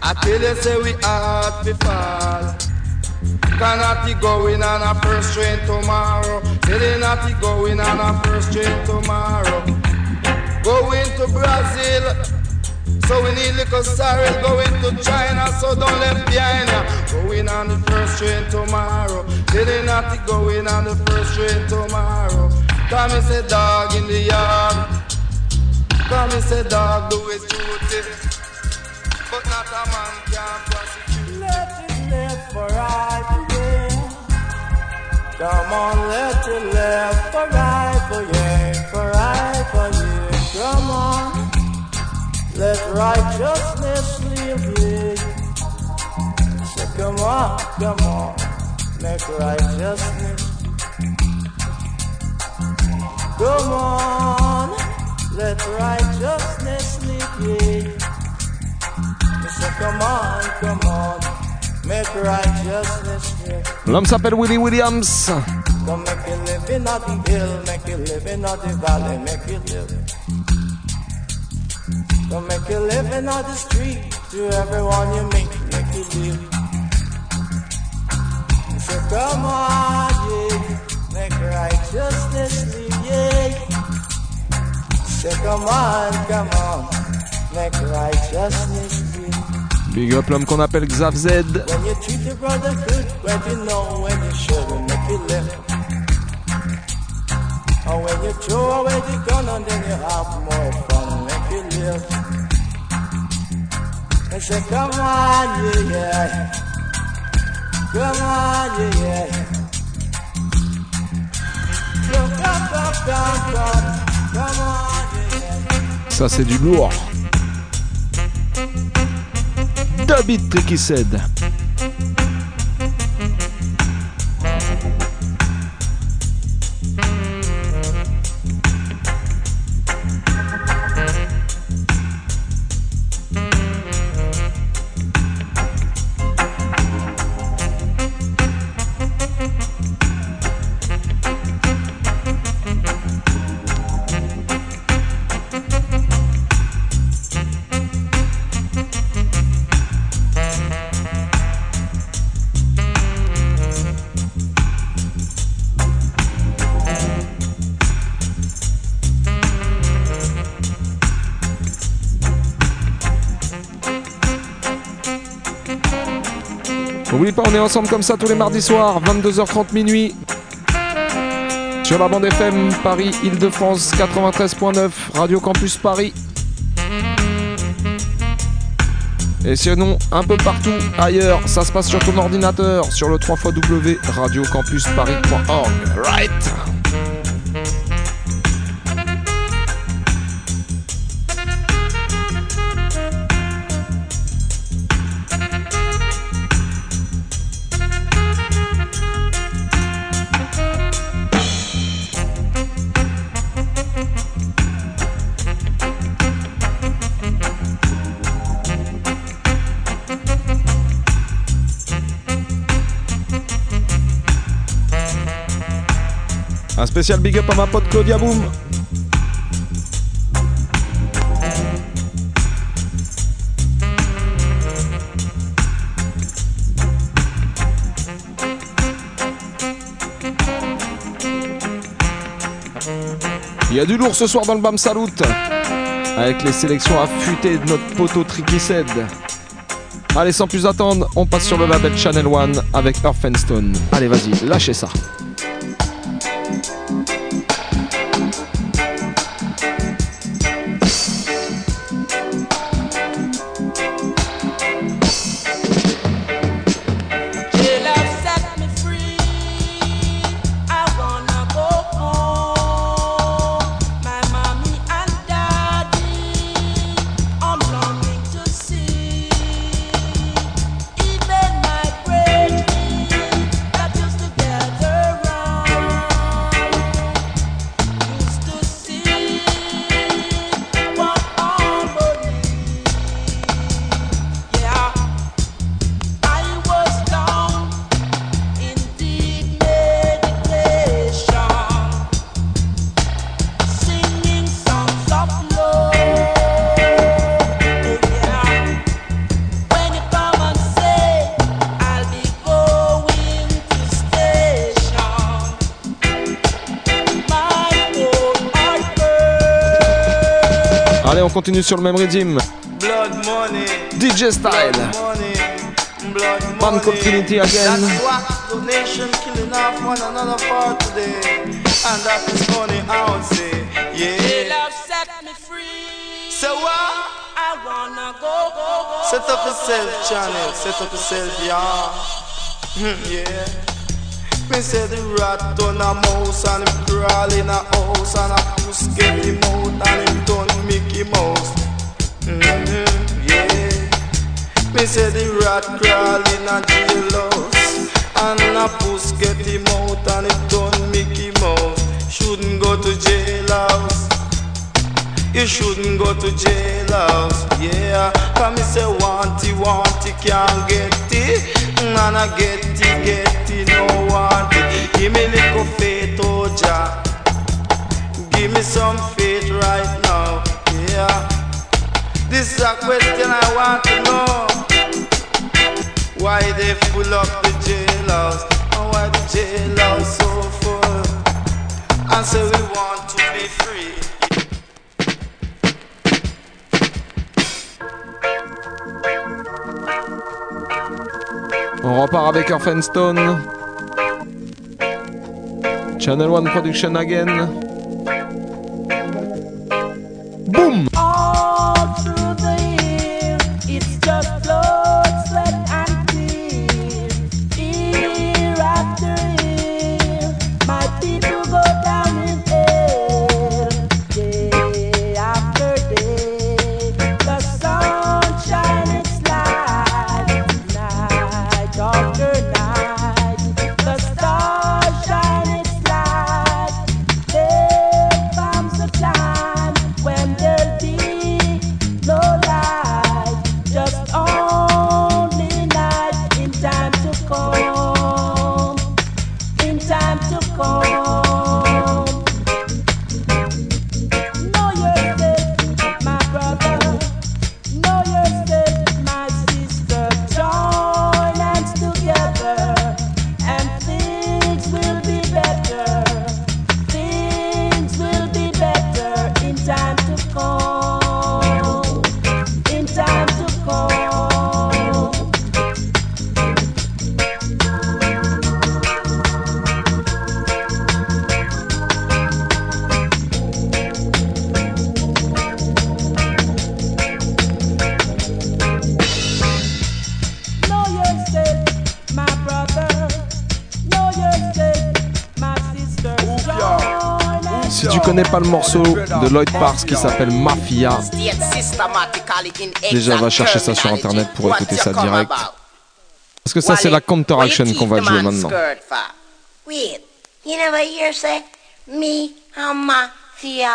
I tell you say we hard to fall. Cannot be going on a first train tomorrow. Say they not be going on a first train tomorrow. Going to Brazil. So we need little sorry going to China, so don't left behind ya. Going on the first train tomorrow. They not be going on the first train tomorrow. Come and say dog in the yard. Come say dog do his duty. But not a man can prosecute. Let it live forever, yeah. Come on, let it live for right, for yeah. for yeah. Come on. Let righteousness live, yeah. So come on, come on. Make righteousness. Come on. Let righteousness live, yeah. So come on, come on, make righteousness yeah. L'homme s'appelle Willie Williams. Come make you live in the hill, make you live in the valley, make you live. Come make you live in the street, to everyone you meet, make you live. Come on, come on, make righteousness. Big up l'homme qu'on appelle Xav Z. When you treat your brother good, when you know when you shouldn't make live. And when you throw away the gun and then you have more fun, make live. Say, come on, yeah, yeah. Come on, yeah, yeah. Come, on, yeah, yeah. Ça, c'est du lourd. David Tricky said. On est ensemble comme ça tous les mardis soirs, 22h30 minuit. Sur la bande FM Paris Île-de-France 93.9, Radio Campus Paris. Et sinon, un peu partout ailleurs, ça se passe sur ton ordinateur, sur le 3 W radiocampusparis.org. Right! Spécial big up à ma pote Claudia Boom. Il y a du lourd ce soir dans le BAM Salut avec les sélections affûtées de notre poteau Tricky. Allez, sans plus attendre, on passe sur le label Channel One avec Earth and Stone. Allez, vas-y, lâchez ça. Continue sur le même rythme. Blood money. DJ Style. Blood Man Code Trinity again. That's what the nation killing off one another for today. And that is funny, I would say. Yeah. Love set me free. So what? I wanna go, go, go. Set up yourself, channel. Set up yourself, yeah. Hmm, yeah. Me say the rat turn a mouse and him crawl in a house and a puss get him out and him turn Mouse. Mm-hmm, yeah. Me say the rat crawl in a jailhouse and a puss get him out and him turn Mickey Mouse. Shouldn't go to jailhouse. You shouldn't go to jailhouse, yeah. Cause me say want it, want it, can't get it. And I get it, get it, no want it. Give me little faith, oh Jah. Give me some faith right This is a question I want to know. Why they full up the jailhouse? And why the jailhouse so full? And say we want to be free. On repart avec Orphanstone. Channel One Production again. Boom! Lloyd Parks qui s'appelle Mafia, déjà va chercher ça sur internet pour écouter ça direct. Parce que ça c'est la counter action qu'on va jouer maintenant. Me mafia,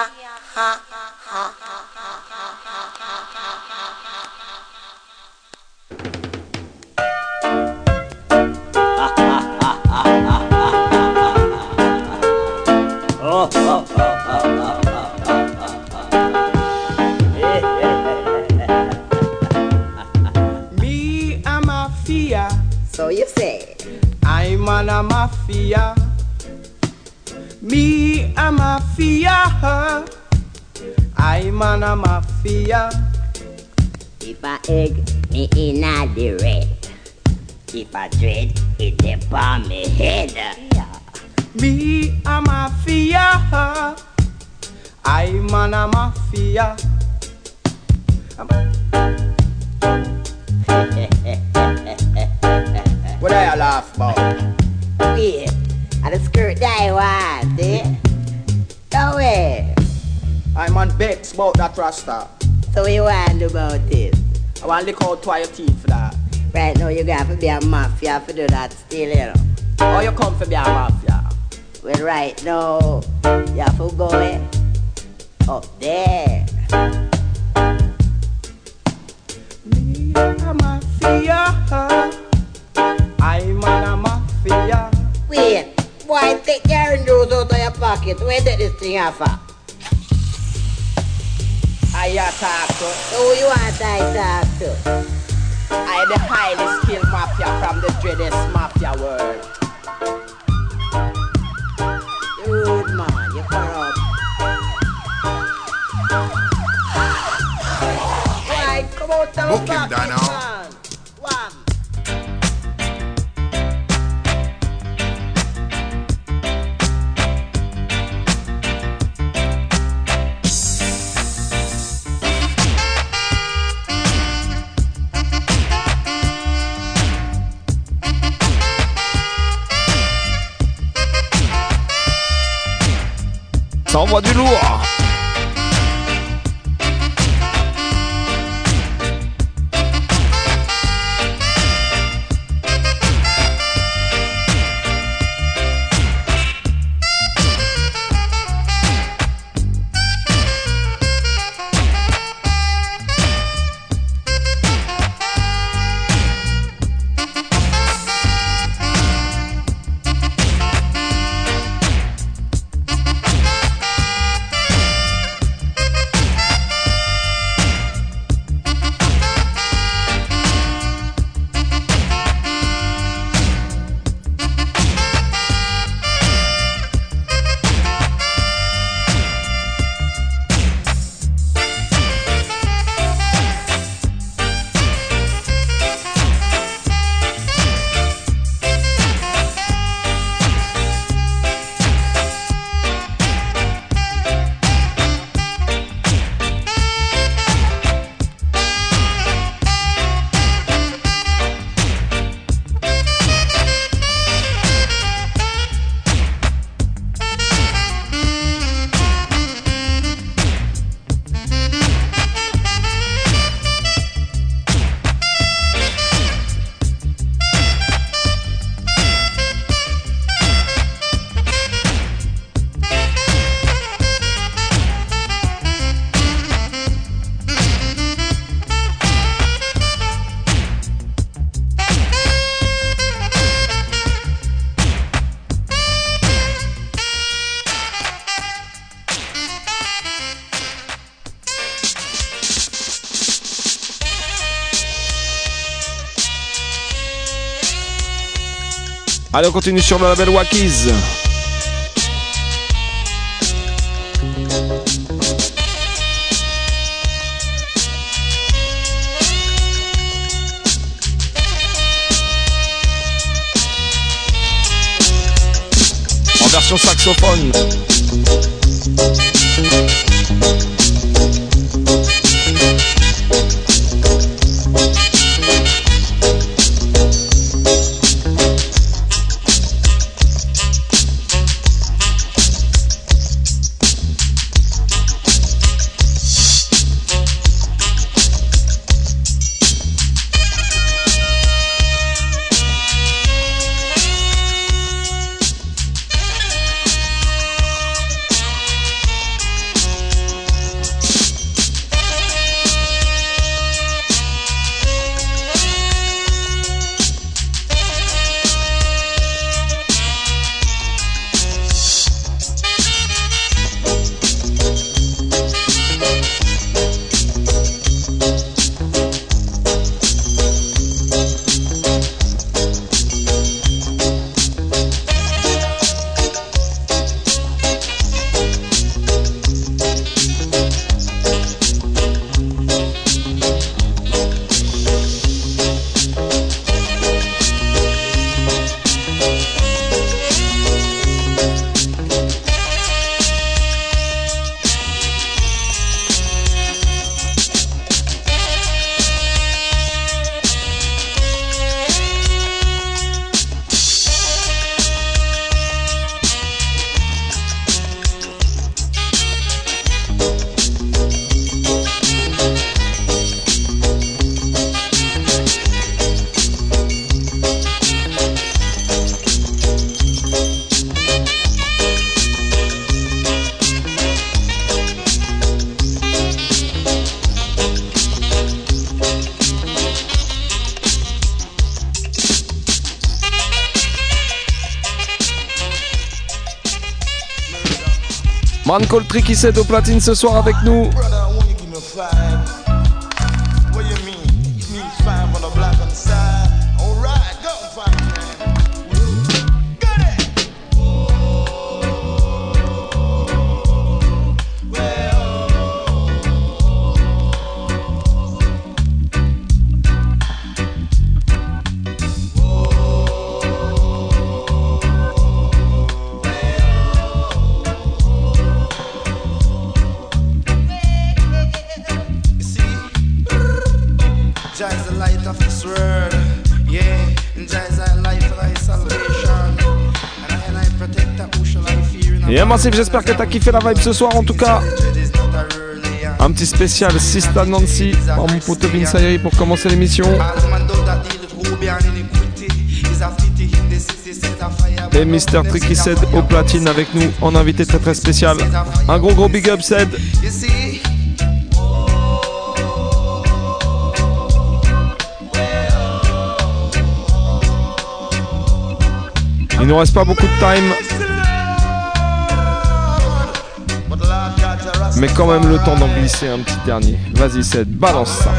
rasta. So what you want about it? I want to lick out your teeth for that. Right now you got to be a mafia for do that still, you know. How you come for be a mafia? Well, right now, you have to go eh, up there. Me a mafia. I'm a mafia. Wait, why take your nose out of your pocket. Where did this thing at? I attack to. Who you want I talk to? I the highly skilled mafia from the dreadest mafia world. Good man, you corrupt. out and Book him, back, Dano. Envoie du lourd. Allez, on continue sur le label Wakiz. En version saxophone. Man Call Tricky Set au platine ce soir avec nous. Et un massif, j'espère que t'as kiffé la vibe ce soir en tout cas. Un petit spécial Sista Nancy par mon pote Vince Ayri pour commencer l'émission. Et Mister Tricky Said au platine avec nous en invité très très spécial. Un gros gros big up Said. Il nous reste pas beaucoup de time. Mais quand même le temps d'en glisser un petit dernier. Vas-y Said, balance ça.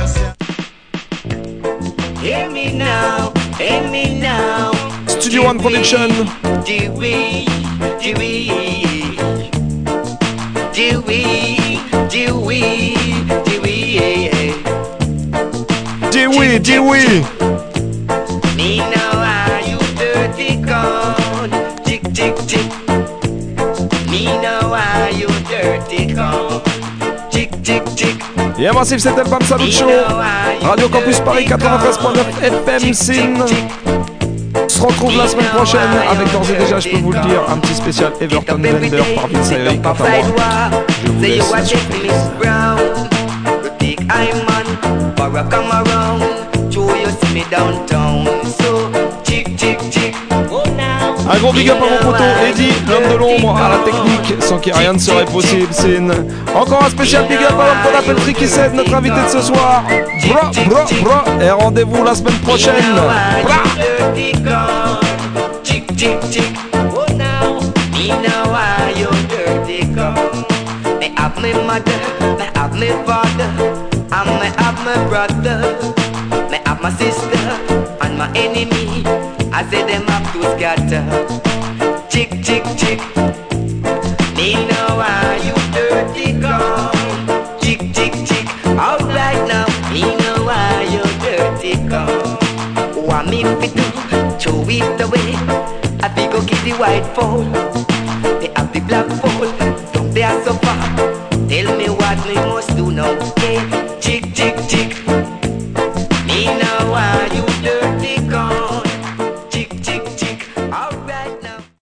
Studio One Production. Et un massif, c'était le Bam Salut Show. Radio Campus Paris 93.9 FM Sin. On se retrouve la semaine prochaine avec d'ores et déjà, je peux vous le dire, un petit spécial Everton Blender par Vince Ayri. Quant à moi, je vous laisse la surprise. Un gros big up à mon poteau Eddie, l'homme de l'ombre, à la technique, sans qui rien ne serait possible, Sin. Encore un spécial big up à l'homme qu'on appelle Tricky notre invité de ce soir. Bra, bra, bra, et rendez-vous la semaine prochaine. Bra. Oh mother, me have father, and me have brother. Me have my sister and my enemy. I say them have to scatter. Tick, tick, tick. Me know why you dirty gun. Tick, tick, tick. All right now, me know why you dirty gun. What me fi do? Throw it away. I fi go get the white phone. They have the black phone. Don't they are so far? Tell me what me must do now. Hey,